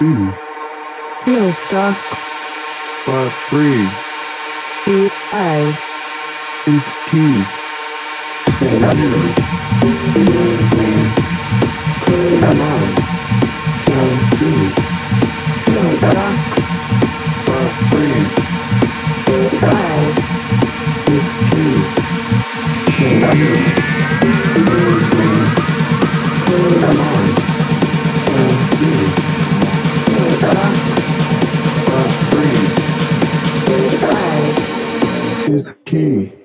City. suck. But free. AI. Is key. Stay under. Come on. Come to. Okay.